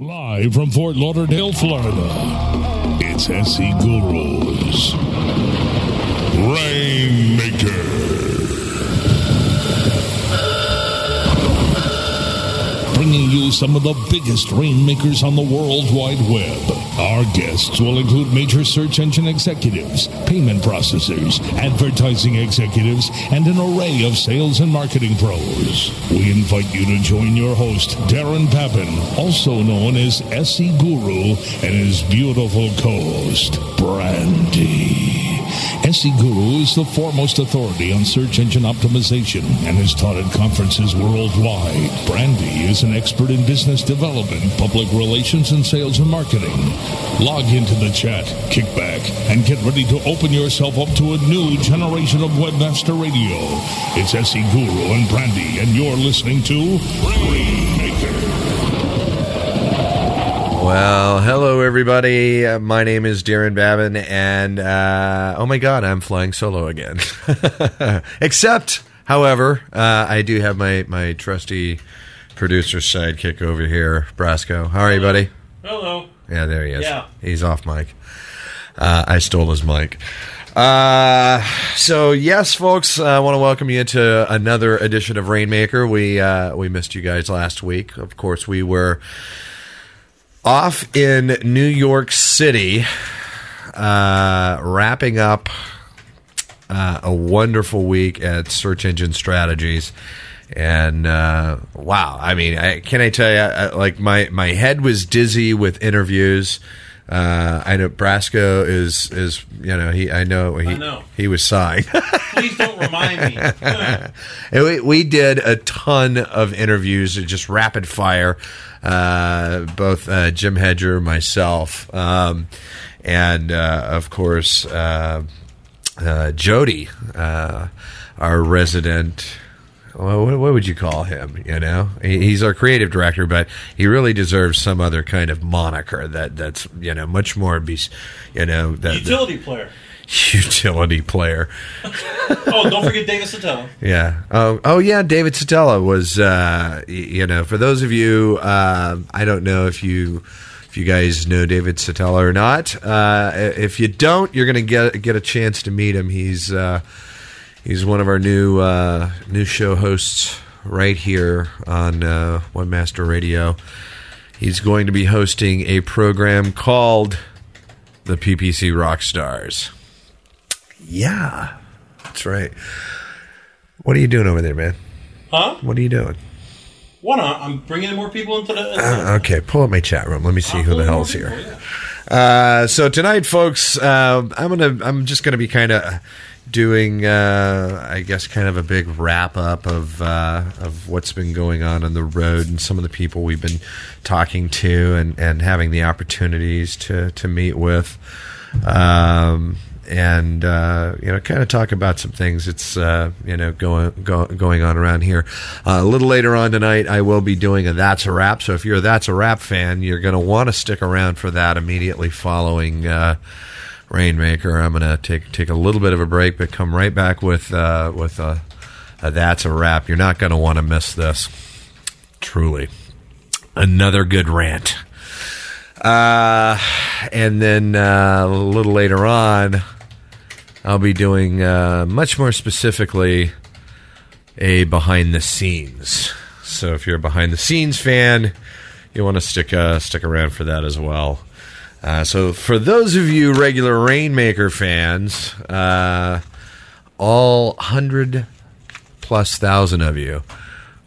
Live from Fort Lauderdale, Florida, it's SC Gurus. Rainmaker. Bringing you some of the biggest rainmakers on the World Wide Web. Our guests will include major search engine executives, payment processors, advertising executives, and an array of sales and marketing pros. We invite you to join your host, Darren Babin, also known as SC Guru, and his beautiful co-host, Brandy. SC Guru is the foremost authority on search engine optimization and has taught at conferences worldwide. Brandy is an expert in business development, public relations, and sales and marketing. Log into the chat, kick back, and get ready to open yourself up to a new generation of Webmaster Radio. It's SC Guru and Brandy, and you're listening to Rainmaker. Well, hello everybody. Uh, my name is Darren Babin, and uh, oh my God, I'm flying solo again. Except, however, uh, I do have my my trusty producer sidekick over here, Brasco. How are you, buddy? Hello. Yeah, there he is. Yeah. He's off mic. Uh, I stole his mic. Uh, so yes, folks, I want to welcome you to another edition of Rainmaker. We uh, we missed you guys last week. Of course, we were off in New York City, uh, wrapping up uh, a wonderful week at Search Engine Strategies. And uh, wow, I mean, I, can I tell you, I, like my my head was dizzy with interviews. Uh, I know Brasco is is you know he I know he I know. he was sighing. Please don't remind me. And we, we did a ton of interviews, just rapid fire. Uh, both uh, Jim Hedger, myself, um, and uh, of course uh, Jody, our resident. Well, what, would you call him? You know, He- he's our creative director, but he really deserves some other kind of moniker that that's you know much more be, you know, that, Utility player. Utility player. Oh, don't forget David Szetela. Yeah. Oh, oh yeah. David Szetela was, uh, you know, for those of you, uh, I don't know if you, if you guys know David Szetela or not. Uh, if you don't, you're gonna get get a chance to meet him. He's uh, he's one of our new uh, new show hosts right here on uh, Webmaster Radio. He's going to be hosting a program called the PPC Rockstars. Yeah, that's right. What are you doing over there, man? Huh? What are you doing? What? not? I'm bringing more people into the. Uh, okay, pull up my chat room. Let me see who the hell's here. Yeah. Uh, so tonight, folks, uh, I'm gonna, I'm just gonna be kind of doing, uh, I guess, kind of a big wrap up of uh, of what's been going on on the road and some of the people we've been talking to and, and having the opportunities to to meet with. Um, and uh, you know, kind of talk about some things that's uh, you know going go, going on around here. Uh, a little later on tonight, I will be doing a that's a wrap. So if you're a that's a wrap fan, you're going to want to stick around for that immediately following uh, Rainmaker. I'm going to take take a little bit of a break, but come right back with uh, with a, a that's a wrap. You're not going to want to miss this. Truly, another good rant. Uh, and then a little later on, I'll be doing uh, much more specifically a behind the scenes. So if you're a behind the scenes fan, you want to stick uh, stick around for that as well. Uh, so for those of you regular Rainmaker fans, uh, all hundred plus thousand of you,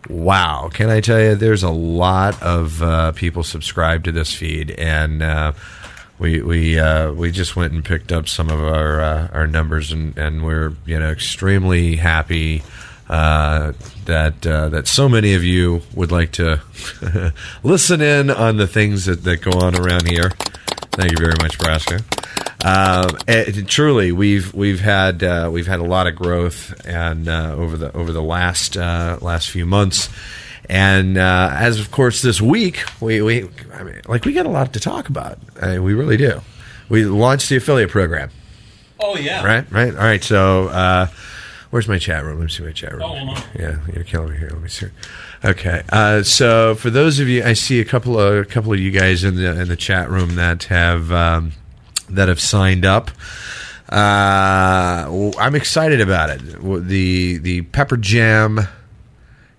wow! Can I tell you, there's a lot of uh, people subscribed to this feed, and uh, we we uh, we just went and picked up some of our uh, our numbers, and, and we're you know extremely happy uh, that uh, that so many of you would like to listen in on the things that, that go on around here. Thank you very much, Brasco. Um, truly, we've we've had uh, we've had a lot of growth, and uh, over the over the last last few months, and uh, as of course this week, we we I mean, like we got a lot to talk about. I mean, we really do. We launched the affiliate program Oh yeah. right right all right so uh, Where's my chat room? Let me see my chat room. Oh. Yeah, you're killing me here. Let me see. Okay, uh, so for those of you, I see a couple of a couple of you guys in the in the chat room that have um, that have signed up. Uh, I'm excited about it. The the Pepper Jam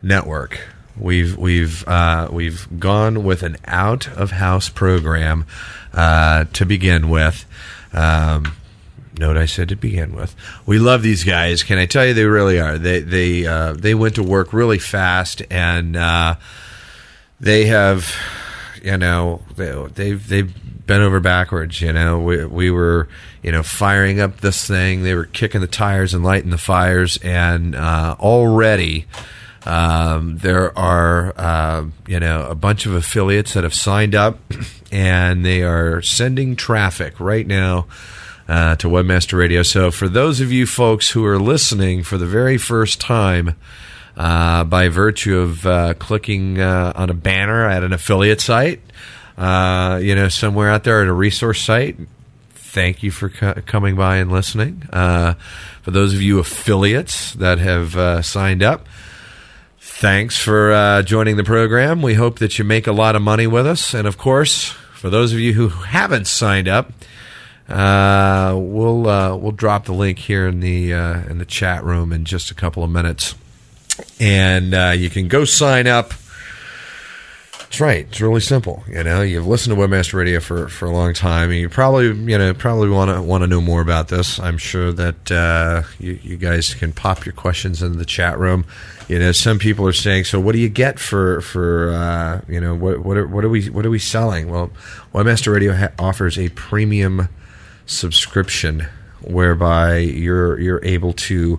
network. We've we've uh, we've gone with an out of house program uh, to begin with. Um, note I said to begin with. We love these guys. Can I tell you they really are. They they uh, they went to work really fast and uh, they have you know they, they've they've bent over backwards. You know we we were you know firing up this thing. They were kicking the tires and lighting the fires, and uh, already. Um, there are, uh, you know, a bunch of affiliates that have signed up, and they are sending traffic right now uh, to Webmaster Radio. So, for those of you folks who are listening for the very first time, uh, by virtue of uh, clicking uh, on a banner at an affiliate site, uh, you know, somewhere out there at a resource site, thank you for co- coming by and listening. Uh, for those of you affiliates that have uh, signed up, thanks for uh, joining the program. We hope that you make a lot of money with us. And of course, for those of you who haven't signed up, uh, we'll uh, we'll drop the link here in the uh, in the chat room in just a couple of minutes, and uh, you can go sign up. That's right. It's really simple. You know, you've listened to Webmaster Radio for, for a long time, and you probably you know probably want to want to know more about this. I'm sure that uh, you, you guys can pop your questions in the chat room. You know, some people are saying, "So, what do you get for for uh, you know what what are, what are we what are we selling?" Well, Webmaster Radio ha- offers a premium subscription whereby you're you're able to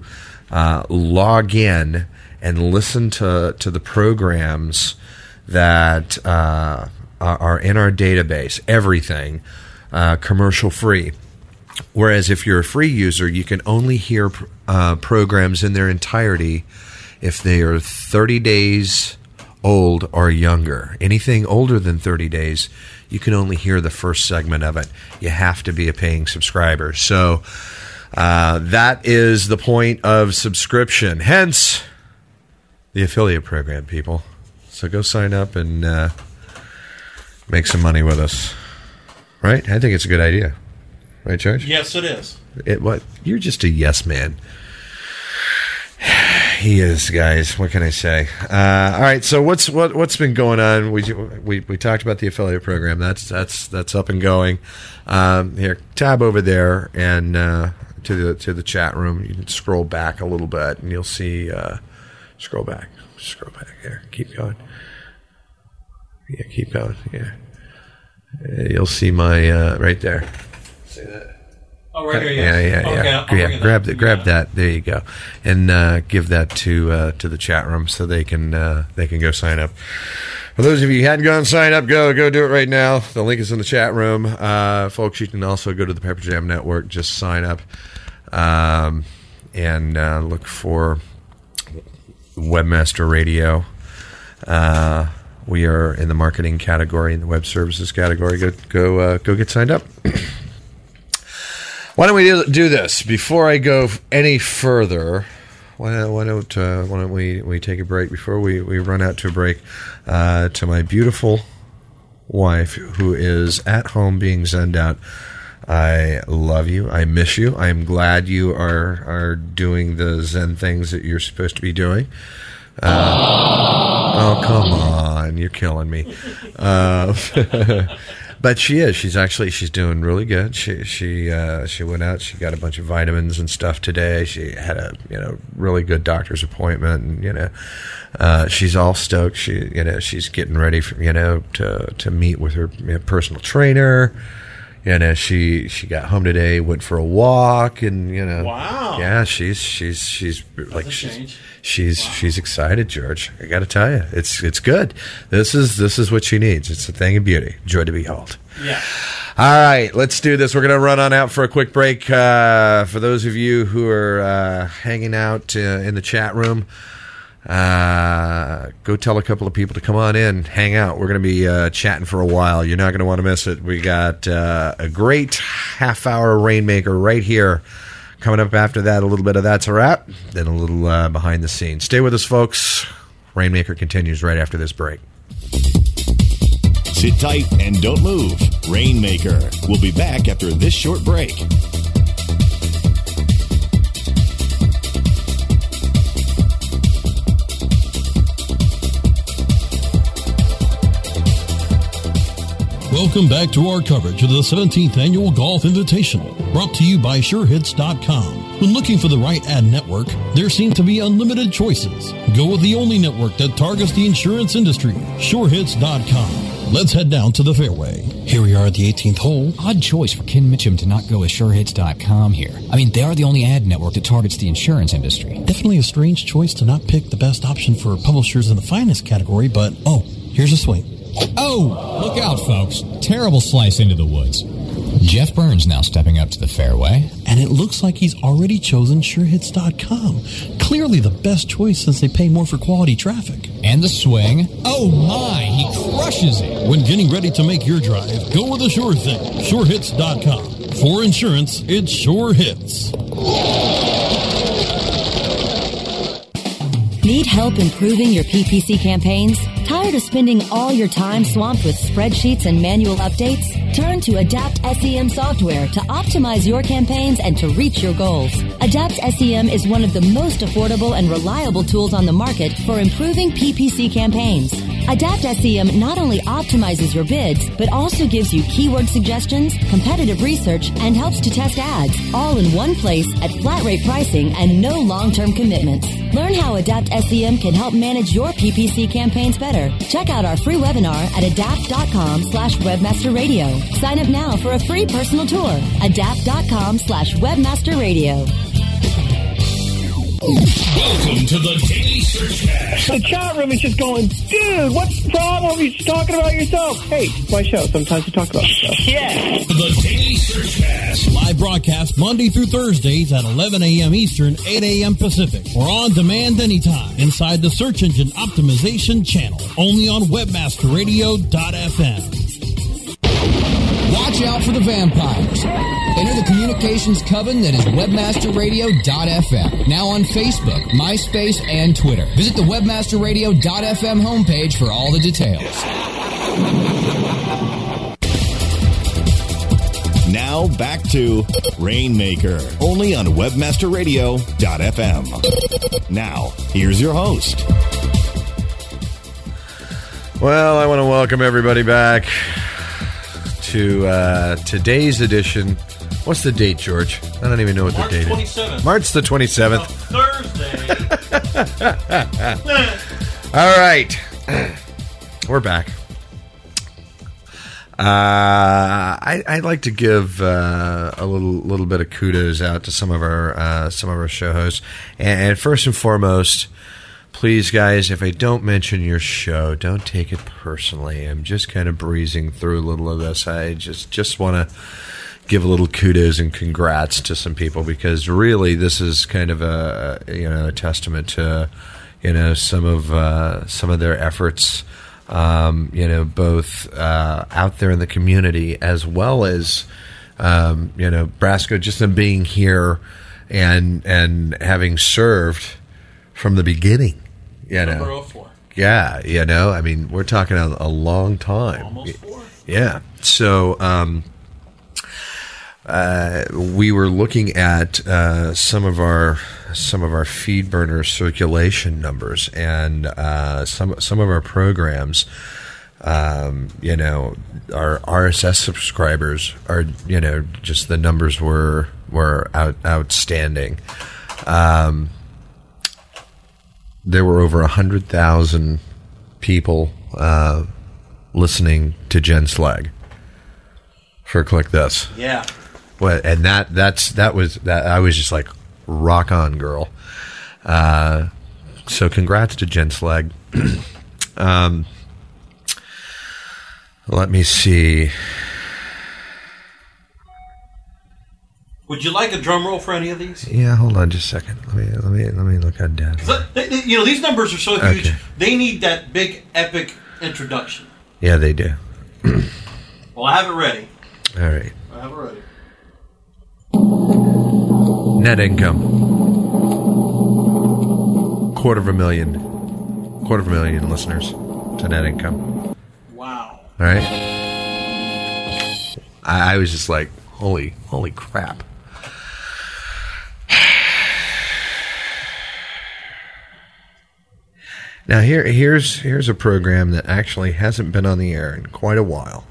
uh, log in and listen to to the programs that uh, are in our database. Everything uh, commercial free. Whereas if you're a free user, you can only hear uh, programs in their entirety if they are 30 days old or younger. Anything older than 30 days, you can only hear the first segment of it. You have to be a paying subscriber. So uh, that is the point of subscription. Hence, the affiliate program, people. So go sign up and uh, make some money with us. Right? I think it's a good idea. Right, George? Yes, it is. It, what? You're just a yes man. He is, guys. What can I say? Uh, all right. So what's what what's been going on? We we we talked about the affiliate program. That's that's that's up and going. Um, here, tab over there and uh, to the to the chat room. You can scroll back a little bit, and you'll see. Uh, scroll back. Scroll back here. Keep going. Yeah, keep going. Yeah, Uh, you'll see my uh, right there. See that? Oh, right here. Yeah, Yes. yeah, Okay, yeah. I'll yeah grab up. the, grab Yeah. that. There you go, and uh, give that to uh, to the chat room so they can uh, they can go sign up. For those of you who hadn't gone sign up, go go do it right now. The link is in the chat room, uh, folks. You can also go to the Pepper Jam Network. Just sign up um, and uh, look for Webmaster Radio. Uh, we are in the marketing category, in the web services category. Go go uh, go get signed up. Why don't we do, this before I go any further? Why don't, why don't, uh, why don't we, we take a break before we, we run out to a break? Uh, to my beautiful wife who is at home being zened out. I love you. I miss you. I'm glad you are are doing the Zen things that you're supposed to be doing. Uh, oh come on, you're killing me. Uh, but she is. She's actually she's doing really good. She she uh, she went out. She got a bunch of vitamins and stuff today. She had a you know really good doctor's appointment, and you know uh, she's all stoked. She you know she's getting ready for you know to to meet with her you know, personal trainer. You know she she got home today, went for a walk, and you know Wow. yeah she's she's she's like a she's change. she's she's excited, George. I got to tell you, it's it's good. This is this is what she needs. It's a thing of beauty, joy to behold. Yeah. All right, let's do this. We're going to run on out for a quick break. Uh, for those of you who are uh, hanging out uh, in the chat room, uh, go tell a couple of people to come on in, hang out. We're going to be uh, chatting for a while. You're not going to want to miss it. We got uh, a great half hour rainmaker right here Coming up after that, a little bit of That's a Wrap, then a little uh, behind the scenes. Stay with us, folks. Rainmaker continues right after this break. Sit tight and don't move. Rainmaker. We'll be back after this short break. Welcome back to our coverage of the 17th Annual Golf Invitational, brought to you by SureHits.com. When looking for the right ad network, there seem to be unlimited choices. Go with the only network that targets the insurance industry, SureHits.com. Let's head down to the fairway. Here we are at the 18th hole. Odd choice for Ken Mitchum to not go with SureHits.com here. I mean, they are the only ad network that targets the insurance industry. Definitely a strange choice to not pick the best option for publishers in the finest category, but oh, here's a swing. Oh, look out, folks. Terrible slice into the woods. Jeff Burns now stepping up to the fairway. And it looks like he's already chosen SureHits.com. Clearly the best choice since they pay more for quality traffic. And the swing. Oh my, he crushes it. When getting ready to make your drive, go with the sure thing. SureHits.com. For insurance, it sure hits. Need help improving your PPC campaigns? Tired of spending all your time swamped with spreadsheets and manual updates? Turn to Adapt SEM software to optimize your campaigns and to reach your goals. Adapt SEM is one of the most affordable and reliable tools on the market for improving PPC campaigns. Adapt SEM not only optimizes your bids, but also gives you keyword suggestions, competitive research, and helps to test ads, all in one place at flat rate pricing and no long-term commitments. Learn how Adapt SEM can help manage your PPC campaigns better. Check out our free webinar at adapt.com slash webmaster radio. Sign up now for a free personal tour. Adapt.com slash webmaster radio. Welcome to the Daily Search Cast. The chat room is just going, dude, what's the problem? You're just talking about yourself. Hey, it's my show. Sometimes we talk about stuff. Yeah. The Daily Search Cast. Live broadcast Monday through Thursdays at 11 a.m. Eastern, 8 a.m. Pacific. Or on demand anytime inside the Search Engine Optimization channel. Only on WebmasterRadio.fm. Watch out for the vampires. Enter the communications coven that is webmasterradio.fm. Now on Facebook, MySpace, and Twitter. Visit the webmasterradio.fm homepage for all the details. Now back to Rainmaker, only on webmasterradio.fm. Now, here's your host. Well, I want to welcome everybody back to uh, today's edition. What's the date, George? I don't even know what March the date 27th. is. March the 27th. Thursday. All right. We're back. Uh, I, I'd like to give uh, a little little bit of kudos out to some of our uh, some of our show hosts, and, and first and foremost, please, guys, if I don't mention your show, don't take it personally. I'm just kind of breezing through a little of this. I just just want to give a little kudos and congrats to some people because really this is kind of a you know a testament to you know some of uh, some of their efforts um, you know both uh, out there in the community as well as um, you know Brasco just in being here and and having served from the beginning you Number know 04. yeah you know I mean we're talking a, a long time Almost four. yeah. So um, uh, we were looking at uh, some of our some of our feed burner circulation numbers and uh, some some of our programs. Um, you know, our RSS subscribers are you know just the numbers were were out, outstanding. Um, there were over a hundred thousand people uh, listening to Jen Slegg for click this. Yeah. What and that that's that was that I was just like rock on girl. Uh, so congrats to Jen Slegg. um, let me see. Would you like a drum roll for any of these? Yeah, hold on just a second. Let me let me let me look at that. They- uh, they- You know, these numbers are so huge, Okay. they need that big, epic introduction. Yeah, they do. Well, I have it ready. All right. I have it ready. Net income. Quarter of a million. Quarter of a million listeners to net income. Wow. All right. I, I was just like, holy, holy crap. Now here, here's here's a program that actually hasn't been on the air in quite a while.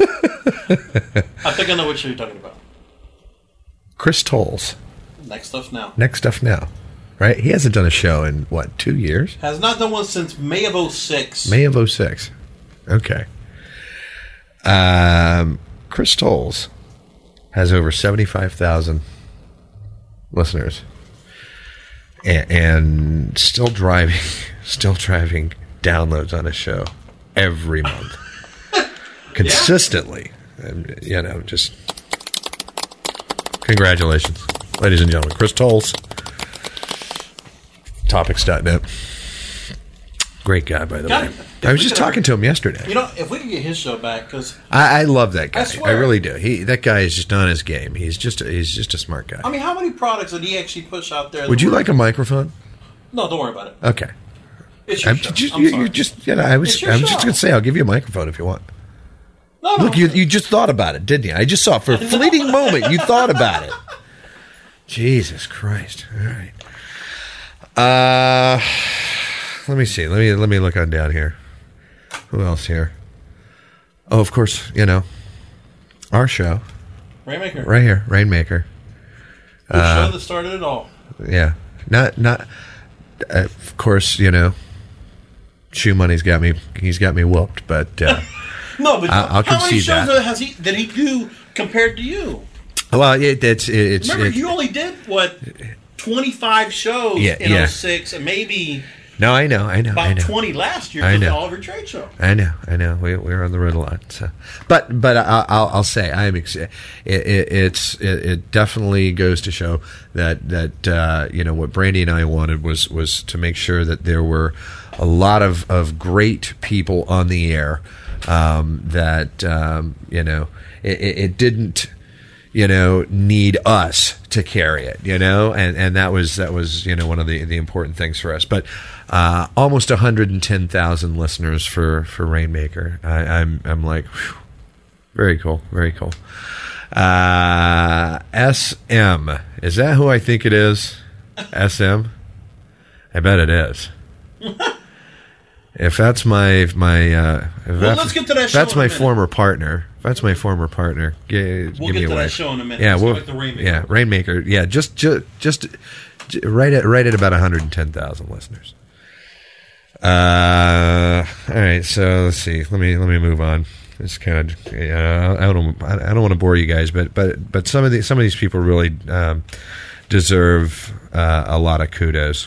I think I know what show you're talking about. Chris Tolles, Next stuff now. next stuff now, right? He hasn't done a show in what two years? Has not done one since May of 06. May of 06. Okay. Um, Chris Tolles has over 75,000 listeners and, and still driving, still driving downloads on a show every month. Consistently. And, you know, just congratulations, ladies and gentlemen. Chris Tolles, Topix.net. Great guy, by the Got way. I was just could- talking to him yesterday. You know, if we could get his show back, because I, I love that guy. I I, really do. He that guy is just on his game. He's just a, he's just a smart guy. I mean, how many products did he actually push out there? Would you like a microphone? No, don't worry about it. Okay. It's your I'm show. just I'm you, sorry. just you know I was It's your I'm just gonna say I'll give you a microphone if you want. no, no. Look, you you just thought about it, didn't you? I just saw for a fleeting moment you thought about it. Jesus Christ! All right. Uh, let me see. Let me let me look on down here. Who else here? Oh, of course, you know our show Rainmaker. right here, Rainmaker. The Uh, show that started it all. Yeah, not not. Uh, of course, you know, Shoemoney's got me. He's got me whooped, but uh, No, but I'll- I'll how many shows that. has he did he do compared to you? well, it, it's it's Remember, you only did what twenty five shows Yeah, in yeah. 06 and maybe no, I know, I know, I about know. twenty last year I for the. Oliver Trade Show. I know, I know. We we're on the road a lot, so. but but I, I'll I'll say I'm ex- it, it, it's it, it definitely goes to show that that uh, you know what Brandy and I wanted was was to make sure that there were a lot of of great people on the air um, that um, you know it, it didn't you know need us to carry it you know? And and that was that was you know one of the the important things for us. But uh, almost 110,000 listeners for for Rainmaker. I, I'm I'm like whew, very cool. Very cool. Uh, SM is that who I think it is? SM I bet it is. If that's my my uh, if that's, let's get to that show that's my minute. former partner if that's my former partner. Give We'll me get a to that show in a minute. yeah well, to Rainmaker. yeah Rainmaker. Yeah just just just right at right at about 110,000 listeners. Uh all right so let's see. Let me let me move on. It's kind of yeah, I don't I don't want to bore you guys but but but some of these some of these people really um, deserve uh, a lot of kudos.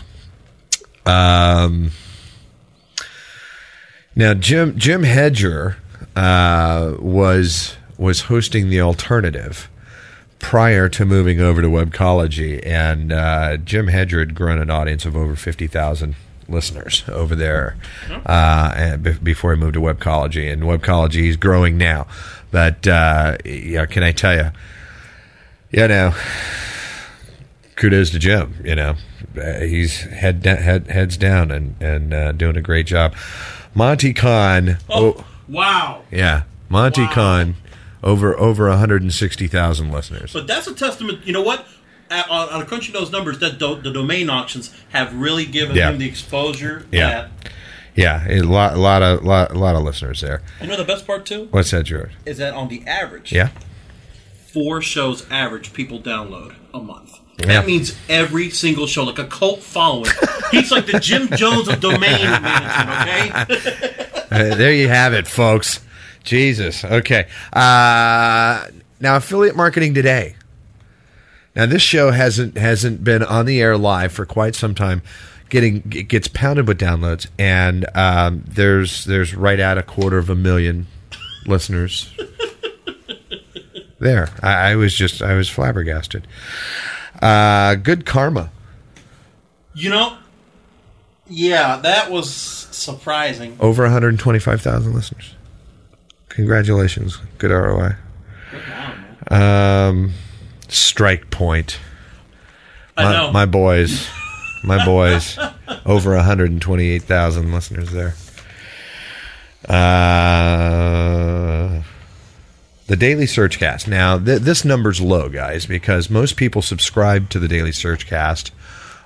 Um now, Jim Jim Hedger uh, was was hosting the alternative prior to moving over to Webcology, and uh, Jim Hedger had grown an audience of over fifty thousand listeners over there uh, and be- before he moved to Webcology. And Webcology is growing now, but uh, yeah, can I tell you? You know, kudos to Jim. You know, Uh, he's head, head heads down and and uh, doing a great job. Monte Cahn, oh, Wow. yeah, Monte Wow. Cahn, over over one hundred and sixty thousand listeners. But that's a testament. You know what? At, on, on Crunchy Knows numbers, that do, the domain auctions have really given Yeah. him the exposure. Yeah. That, Yeah, a lot, a lot of lot, lot of listeners there. you know the best part too What's that, George? is that on the average, Yeah, four shows average people download a month. Yeah. That means every single show, like a cult following. He's like the Jim Jones of domain management. Okay. There you have it, folks. Jesus. Okay. Uh, now, affiliate marketing today. Now, this show hasn't hasn't been on the air live for quite some time. Getting it gets pounded with downloads, and um, there's there's right at a quarter of a million listeners. there, I, I was just I was flabbergasted. Uh, good karma. You know, yeah, that was surprising. Over 125,000 listeners. Congratulations. Good ROI. Um, Strike Point. I My, know. my boys, my boys, over 128,000 listeners there. Uh, the Daily Searchcast. Now, th- this number's low, guys, because most people subscribe to the Daily Searchcast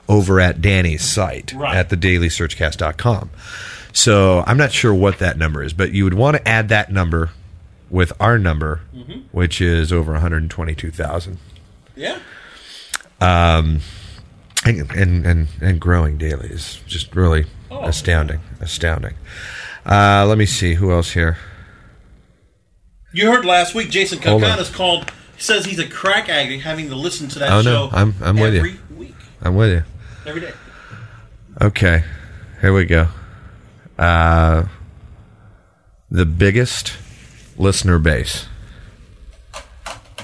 over at Danny's site Right. at thedailysearchcast.com. So I'm not sure what that number is, but you would want to add that number with our number, which is over 122,000 yeah. and and and, and growing daily is just really astounding, astounding. Uh, let me see who else here. You heard last week Jason. Calacanis called. Says he's a crack addict having to listen to that Oh, no, show. I'm- I'm with you. week, I'm with you. Every day. Okay, here we go. Uh, the biggest listener base.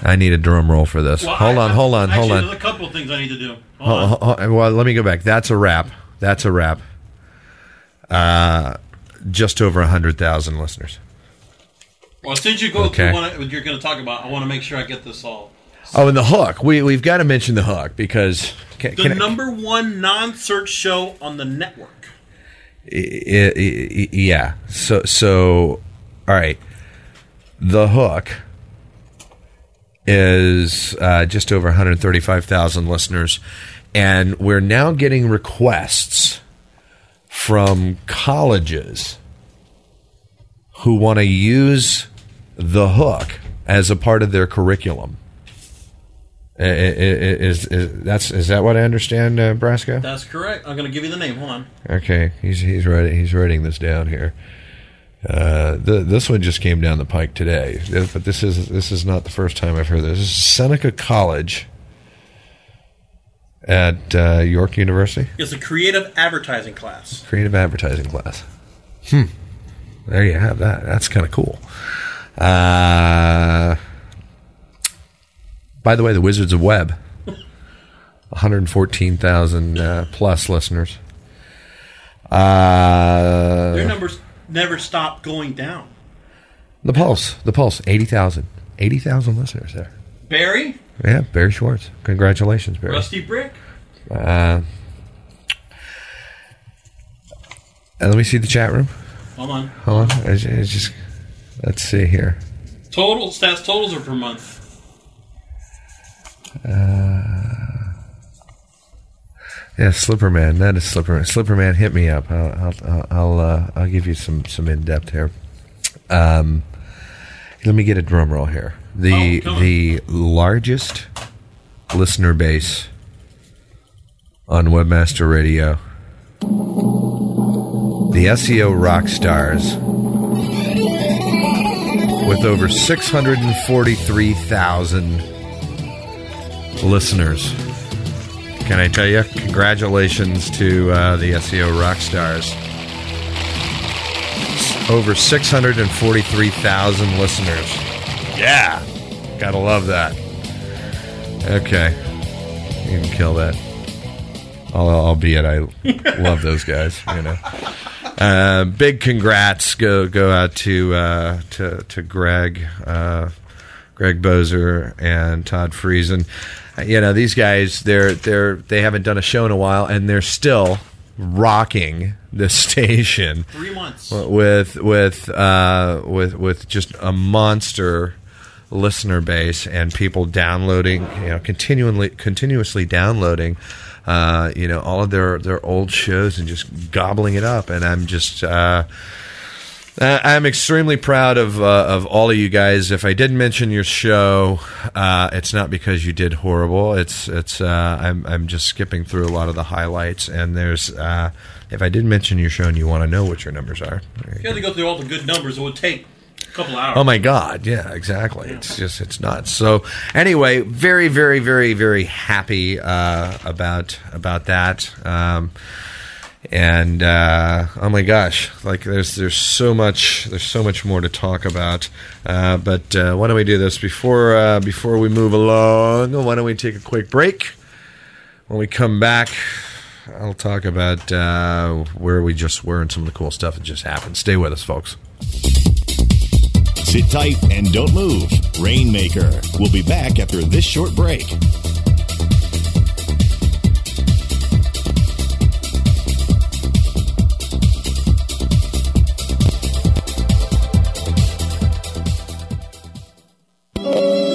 I need a drum roll for this. Well, hold I- on, hold on, actually, hold on. There's a couple of things I need to do. Hold Ho- on. ho- ho- well, let me go back. That's a wrap. That's a wrap. Uh, just over a hundred thousand listeners. Well, since you go Okay. one, what you're going to talk about, I want to make sure I get this all. Oh, and the hook. We we've got to mention the hook because can, The can I- number one non-search show on the network. I- I- I- yeah. So so all right. The hook is uh, just over 135,000 listeners, and we're now getting requests from colleges who want to use the hook as a part of their curriculum. Is, is, that's is that what I understand, uh, Brasco? That's correct. I'm going to give you the name. Hold on. Okay, he's he's writing he's writing this down here. Uh, the, this one just came down the pike today, but this is this is not the first time I've heard this. This is Seneca College at uh, York University, It's a creative advertising class. creative advertising class. Hmm. There you have that. That's kind of cool. Uh, by the way, the Wizards of Web, 114,000 uh, plus listeners. Uh, Their numbers never stop going down. The Pulse, the Pulse, 80,000. 80,000 listeners there. Barry, Yeah, Barry Schwartz. Congratulations, Barry. Rusty Brick, Uh, and let me see the chat room. hold on. Hold on. It's, it's just, let's see here. Total stats totals are per month. Yeah, Slipperman. That is Slipperman. Slipperman, hit me up. I'll I'll I'll, I'll, uh, I'll give you some some in depth here. Um, let me get a drum roll here. The Oh, the largest listener base on Webmaster Radio. The SEO rock stars with over 643,000 listeners. Can I tell you? Congratulations to uh, the SEO rock stars. Over 643,000 listeners. Yeah. Gotta love that. Okay. You can kill that. Albeit I love those guys, you know. Uh, big congrats go go out to uh, to to Greg, uh, Greg Boser and Todd Friesen. You know these guys they're they're they haven't done a show in a while and they're still rocking the station Three months. with with uh, with with just a monster listener base and people downloading, you know, continually continuously downloading, uh, you know, all of their their old shows and just gobbling it up. And I'm just. Uh, I- I'm extremely proud of uh, of all of you guys. If I didn't mention your show, uh, it's not because you did horrible. It's it's uh, I'm I'm just skipping through a lot of the highlights. And there's uh, if I did mention your show and you want to know what your numbers are, If you had to go through all the good numbers, it would take a couple hours. Oh my God! Yeah, exactly. It's just it's nuts. So anyway, very very very very happy uh, about about that. Um, and uh, oh my gosh, like there's there's so much there's so much more to talk about. Uh, but uh, why don't we do this before uh, before we move along? Why don't we take a quick break? When we come back, I'll talk about uh, where we just were and some of the cool stuff that just happened. Stay with us, folks. Sit tight and don't move. Rainmaker We'll be back after this short break.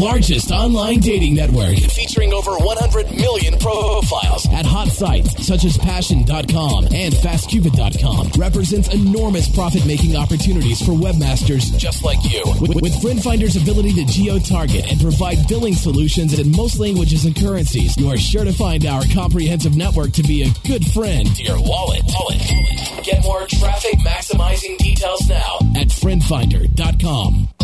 largest online dating network. Featuring over 100 million profiles at hot sites such as Passion.com and FastCupid.com. Represents enormous profit making opportunities for webmasters just like you. With, with ability to geo target and provide billing solutions in most languages and currencies, you are sure to find our comprehensive network to be a good friend to your wallet. wallet. Get more traffic maximizing details now at friendfinder.com.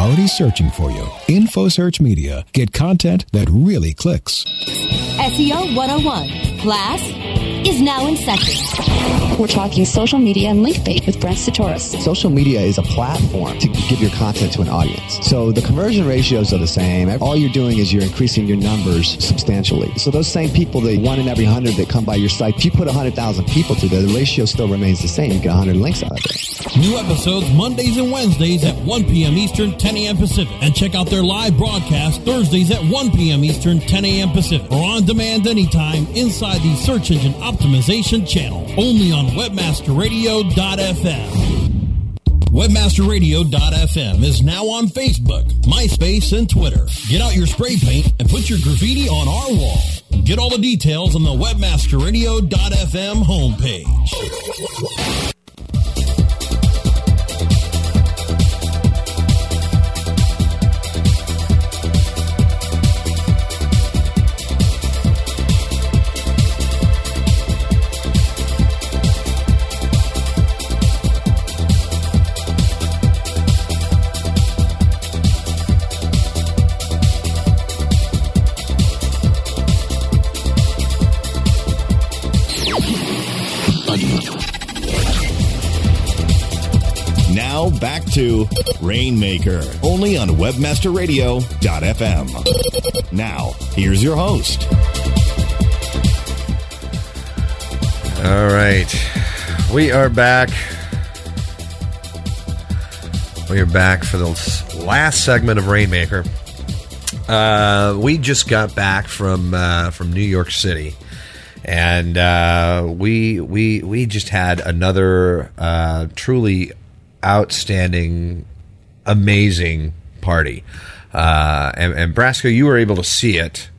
Already searching for you. InfoSearch Media. Get content that really clicks. SEO 101. Class is now in session. We're talking social media and link bait with Brent Csutoras. Social media is a platform to give your content to an audience. So the conversion ratios are the same. All you're doing is you're increasing your numbers substantially. So those same people, the one in every hundred that come by your site, if you put 100,000 people through there, the ratio still remains the same. You get 100 links out of it. New episodes Mondays and Wednesdays at 1 p.m. Eastern, 10 a.m. Pacific. And check out their live broadcast Thursdays at 1 p.m. Eastern, 10 a.m. Pacific. Or on demand anytime inside the search engine optimization channel. Only on webmasterradio.fm. Webmasterradio.fm is now on Facebook, MySpace, and Twitter. Get out your spray paint and put your graffiti on our wall. Get all the details on the Webmasterradio.fm homepage. To Rainmaker, only on WebmasterRadio.fm. Now, here's your host. All right. We are back. We are back for the last segment of Rainmaker. Uh, we just got back from uh, from New York City, and uh, we we we just had another uh, truly outstanding, amazing party. Uh, and, and Brasco, you were able to see it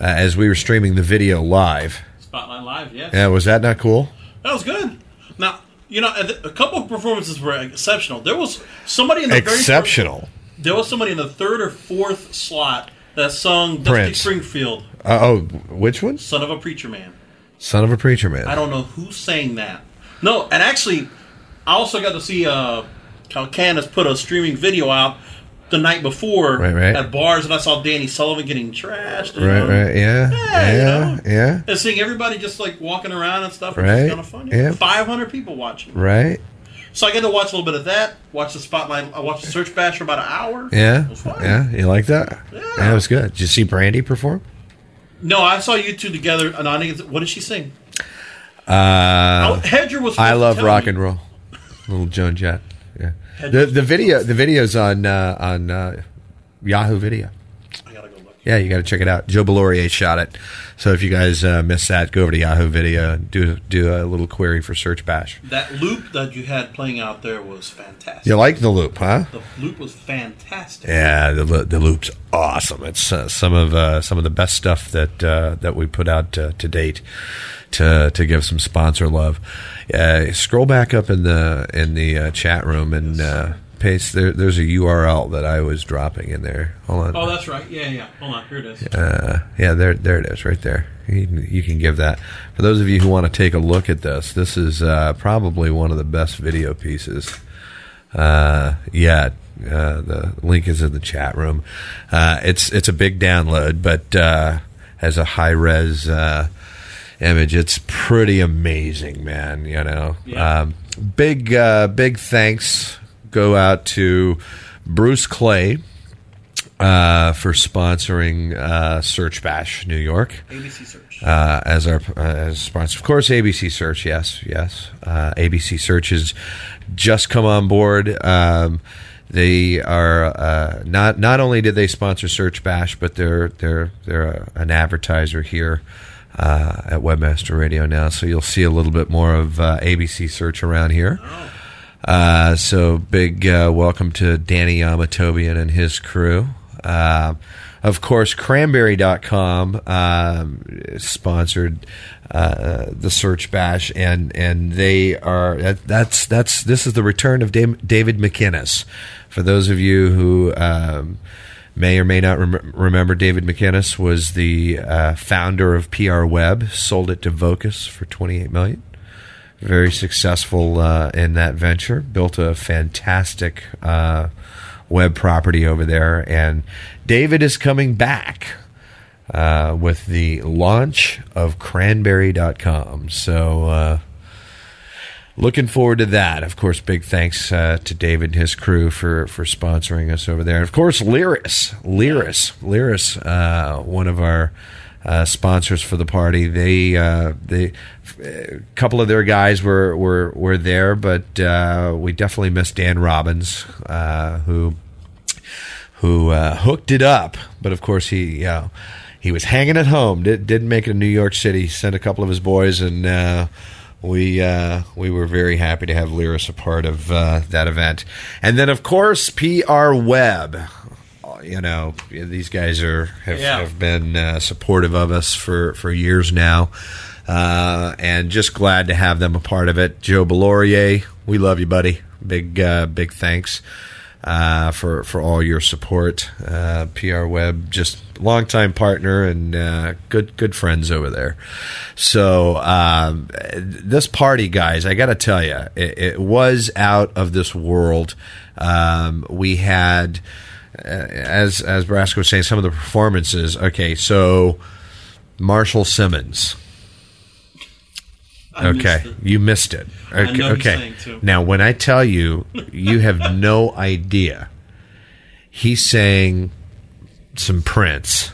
uh, as we were streaming the video live. Spotlight Live, yes. Yeah, was that not cool? That was good. Now, you know, a couple of performances were exceptional. There was somebody in the exceptional. Very first, there was somebody in the third or fourth slot that sung Dusty Prince. Springfield. Uh, oh, which one? Son of a Preacher Man. Son of a Preacher Man. I don't know who sang that. No, and actually, I also got to see uh, how Candace put a streaming video out the night before right, right. at bars, and I saw Danny Sullivan getting trashed. Right, right, yeah, yeah, yeah, you know? yeah. And seeing everybody just like walking around and stuff, right, kind of fun. Yeah, five hundred people watching. Right. So I got to watch a little bit of that. Watch the spotlight. I watched the Search Bash for about an hour. Yeah, yeah. You like that? Yeah. yeah, was good. Did you see Brandy perform? No, I saw you two together. And I think what did she sing? Uh, oh, Hedger was. I love rock me. and roll. Little Joan Jett. Yeah. The the video the video's on uh, on uh, Yahoo Video. I gotta go look. Yeah, you got to check it out. Joe Belorier shot it. So if you guys uh, missed that, go over to Yahoo Video and do do a little query for Search Bash. That loop that you had playing out there was fantastic. You like the loop, huh? The loop was fantastic. Yeah, the the loop's awesome. It's uh, some of uh, some of the best stuff that uh, that we put out uh, to date. To to give some sponsor love, uh, scroll back up in the in the uh, chat room and uh, paste. There, there's a URL that I was dropping in there. Hold on. Oh, that's right. Yeah, yeah. Hold on. Here it is. Uh, yeah, there, there it is, right there. You, can- you can give that. For those of you who want to take a look at this, this is uh, probably one of the best video pieces uh, yet. Uh, the link is in the chat room. Uh, it's it's a big download, but uh, has a high res uh, image. It's pretty amazing, man. You know, um, big uh, big thanks go out to Bruce Clay uh, for sponsoring uh, Search Bash New York. ABC Search. Uh, as our uh, as sponsor, of course, ABC Search. Yes, yes. Uh, ABC Search has just come on board. Um, they are uh, not not only did they sponsor Search Bash, but they're they're they're an advertiser here. Uh, at Webmaster Radio now, so you'll see a little bit more of uh, ABC Search around here. Uh, so big uh, welcome to Danny Yamatobian and his crew. Uh, of course, cranberry.com um, sponsored uh, the Search Bash, and and they are that, that's that's this is the return of David McInnis. For those of you who um, may or may not rem- remember, David McInnis was the uh, founder of PR Web, sold it to Vocus for twenty eight million very successful uh, in that venture. Built a fantastic uh, web property over there, and David is coming back uh, with the launch of Cranberry.com. So. Uh, Looking forward to that. Of course, big thanks uh, to David and his crew for, for sponsoring us over there. And of course, Lyris, Lyris, Lyris, uh, one of our uh, sponsors for the party. They uh, they a couple of their guys were were, were there, but uh, we definitely missed Dan Robbins, uh, who who uh, hooked it up. But of course, he he was hanging at home. Did, didn't make it to New York City. Sent a couple of his boys, and uh, we uh, we were very happy to have Lyris a part of uh, that event. And then, of course, PR Web. You know, these guys are have, Yeah. have been uh, supportive of us for for years now. Uh, and just glad to have them a part of it. Joe Belorier, we love you, buddy. Big, uh, big thanks uh, for for all your support. Uh, PR Web, just longtime partner and uh, good good friends over there. So um, this party, guys, I got to tell you, it, it was out of this world. Um, we had, uh, as as Brasco was saying, some of the performances. Okay, so Marshall Simmonds. I okay, it. you missed it. Okay, okay. Now, when I tell you, you have no idea. He's saying some Prince.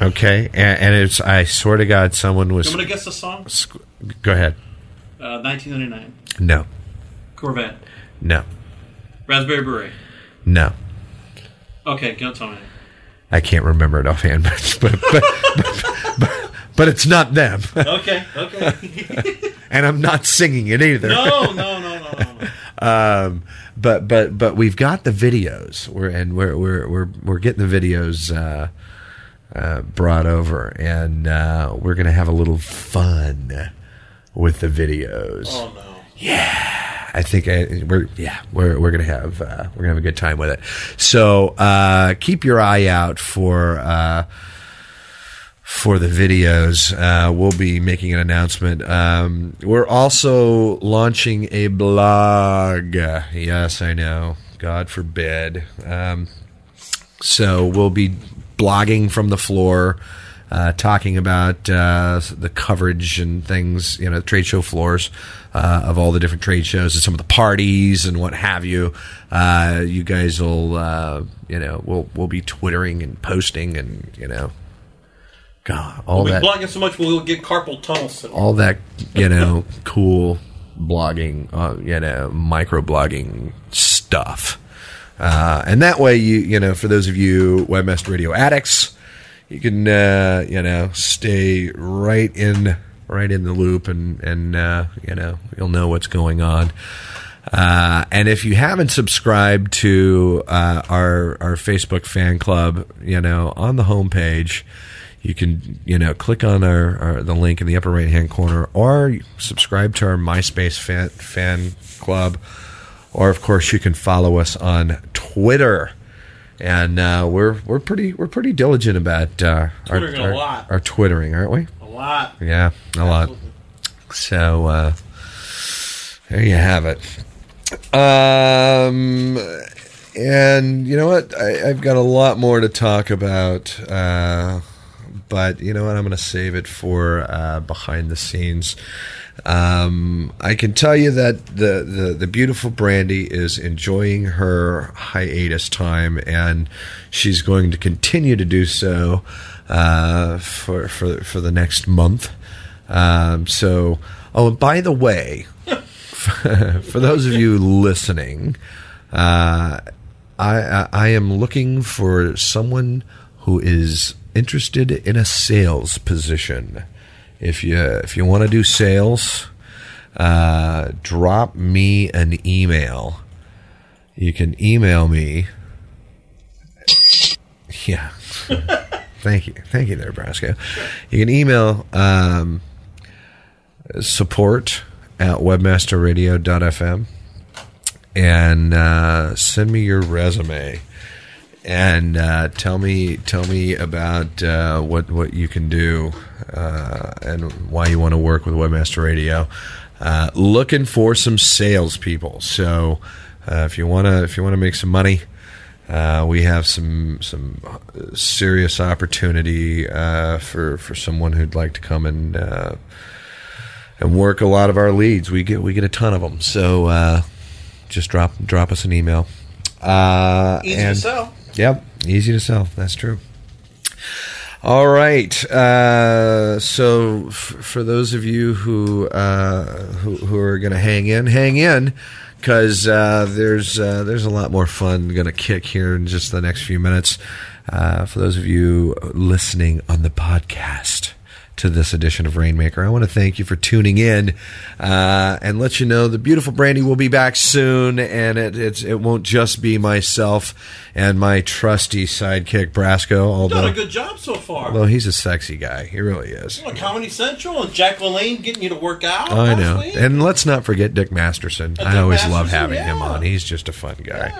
Okay, and, and it's I swear to God, someone was. I'm to guess the song? Go ahead. Uh, 1999. No, Corvette. no, Raspberry Beret. no. Okay, don't tell me. I can't remember it offhand, but but but, but, but, but it's not them. Okay, okay. and I'm not singing it either. no, no, no, no, no. um, but but but we've got the videos. We're and we're we're we're we're getting the videos uh, uh, brought over, and uh, we're gonna have a little fun with the videos. Oh no. Yeah, I think I, we're yeah we're we're gonna have uh, we're gonna have a good time with it. So uh, keep your eye out for. Uh, for the videos. Uh, we'll be making an announcement. Um, we're also launching a blog. Yes, I know. God forbid. Um, so we'll be blogging from the floor, uh, talking about uh, the coverage and things, you know, trade show floors uh, of all the different trade shows and some of the parties and what have you. Uh, you guys will, uh, you know, we'll we'll be twittering and posting and you know, God, all we'll that be blogging so much we'll get carpal tunnel syndrome. all that you know cool blogging uh, you know micro blogging stuff Uh, and that way, you you know, for those of you webmaster radio addicts, you can uh, you know stay right in right in the loop, and and uh, you know you'll know what's going on. Uh, and if you haven't subscribed to uh, our our Facebook fan club, you know, on the homepage, you can you know click on our, our the link in the upper right hand corner, or subscribe to our MySpace fan fan club, or of course you can follow us on Twitter. And uh, we're we're pretty we're pretty diligent about uh, our, our, lot. our twittering, aren't we? A lot. Yeah, a lot. So uh, there you have it. Um, and you know what? I, I've got a lot more to talk about, uh, but you know what? I'm going to save it for uh, behind the scenes. Um, I can tell you that the, the, the beautiful Brandy is enjoying her hiatus time, and she's going to continue to do so uh, for for for the next month. Um, so, oh, and by the way, for those of you listening, uh, I, I I am looking for someone who is interested in a sales position. If you if you want to do sales, uh, drop me an email. You can email me. Yeah. Thank you. Thank you there, Brasco. You can email um, support at webmasterradio.fm and uh, send me your resume and uh, tell me tell me about uh, what what you can do uh, and why you want to work with Webmaster Radio. Uh, looking for some salespeople. So uh, if you wanna if you wanna make some money, uh, we have some some serious opportunity uh, for for someone who'd like to come and uh, and work a lot of our leads. We get we get a ton of them. So uh, just drop drop us an email. Uh, Easy to and- sell. Yep, easy to sell. That's true. All right. Uh, so, f- for those of you who uh, who, who are going to hang in, hang in, because uh, there's uh, there's a lot more fun going to kick here in just the next few minutes. Uh, for those of you listening on the podcast to this edition of Rainmaker, I want to thank you for tuning in uh, and let you know the beautiful Brandy will be back soon, and it it's, it won't just be myself and my trusty sidekick Brasco, You've done a good job so far. although he's a sexy guy, he really is. Well, Comedy Central and Jack LaLanne getting you to work out. I know. And let's not forget Dick Masterson. Uh, I Dick always love Masterson, having him on. He's just a fun guy.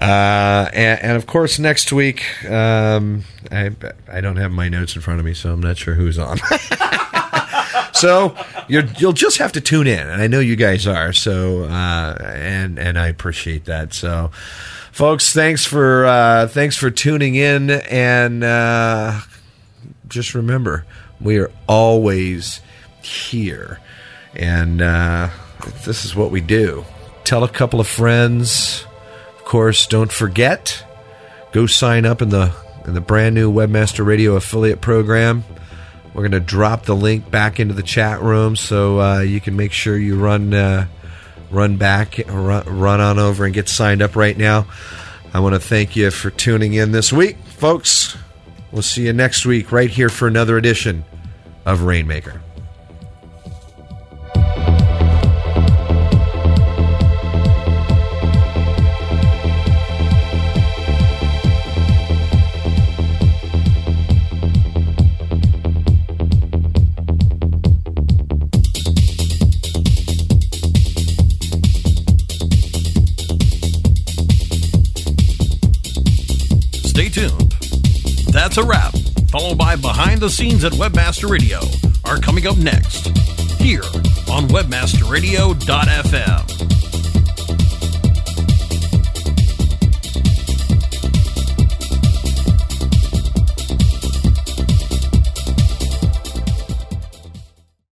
Uh, and, and of course, next week, um, I, I don't have my notes in front of me, so I'm not sure who's on. so you're, you'll just have to tune in, and I know you guys are. So uh, and and I appreciate that. So, folks, thanks for uh, thanks for tuning in, and uh, just remember, we are always here, and uh, this is what we do. Tell a couple of friends. Course, don't forget go sign up in the in the brand new Webmaster Radio affiliate program. We're going to drop the link back into the chat room so uh, you can make sure you run uh, run back run, run on over and get signed up right now. I want to thank you for tuning in this week, folks. We'll see you next week right here for another edition of Rainmaker. The Scenes at Webmaster Radio are coming up next here on WebmasterRadio.fm.